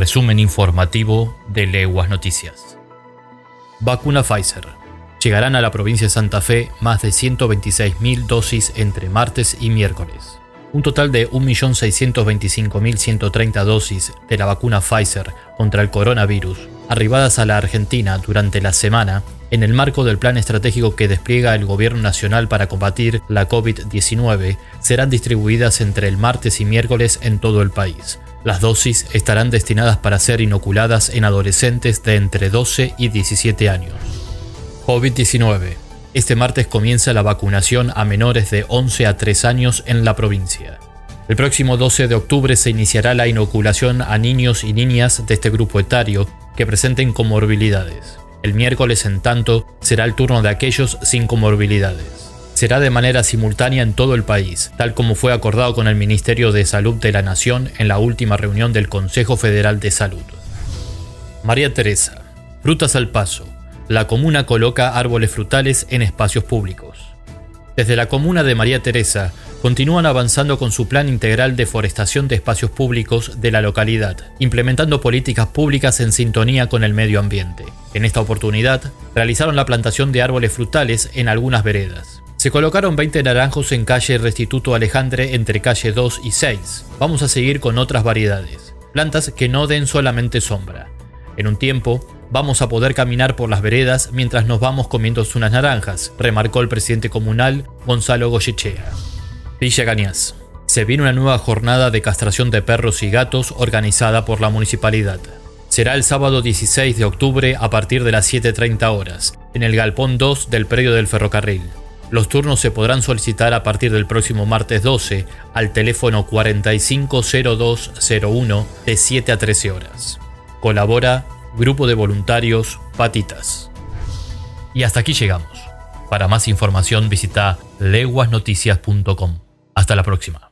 Resumen informativo de Leguas Noticias. Vacuna Pfizer. Llegarán a la provincia de Santa Fe más de 126.000 dosis entre martes y miércoles. Un total de 1.625.130 dosis de la vacuna Pfizer contra el coronavirus, arribadas a la Argentina durante la semana, en el marco del plan estratégico que despliega el Gobierno Nacional para combatir la COVID-19, serán distribuidas entre el martes y miércoles en todo el país las dosis estarán destinadas para ser inoculadas en adolescentes de entre 12 y 17 años. COVID-19. Este martes comienza la vacunación a menores de 11 a 3 años en la provincia. El próximo 12 de octubre se iniciará la inoculación a niños y niñas de este grupo etario que presenten comorbilidades. El miércoles, en tanto, será el turno de aquellos sin comorbilidades será de manera simultánea en todo el país, tal como fue acordado con el Ministerio de Salud de la Nación en la última reunión del Consejo Federal de Salud. María Teresa. Frutas al paso. La comuna coloca árboles frutales en espacios públicos. Desde la comuna de María Teresa continúan avanzando con su plan integral de forestación de espacios públicos de la localidad, implementando políticas públicas en sintonía con el medio ambiente. En esta oportunidad, realizaron la plantación de árboles frutales en algunas veredas. Se colocaron 20 naranjos en calle Restituto Alejandre entre calle 2 y 6. Vamos a seguir con otras variedades. Plantas que no den solamente sombra. En un tiempo, vamos a poder caminar por las veredas mientras nos vamos comiendo unas naranjas, remarcó el presidente comunal Gonzalo Goyechea. Villa Cañas. Se viene una nueva jornada de castración de perros y gatos organizada por la municipalidad. Será el sábado 16 de octubre a partir de las 7.30 horas, en el Galpón 2 del predio del ferrocarril. Los turnos se podrán solicitar a partir del próximo martes 12 al teléfono 450201 de 7 a 13 horas. Colabora Grupo de Voluntarios Patitas. Y hasta aquí llegamos. Para más información visita leguasnoticias.com. Hasta la próxima.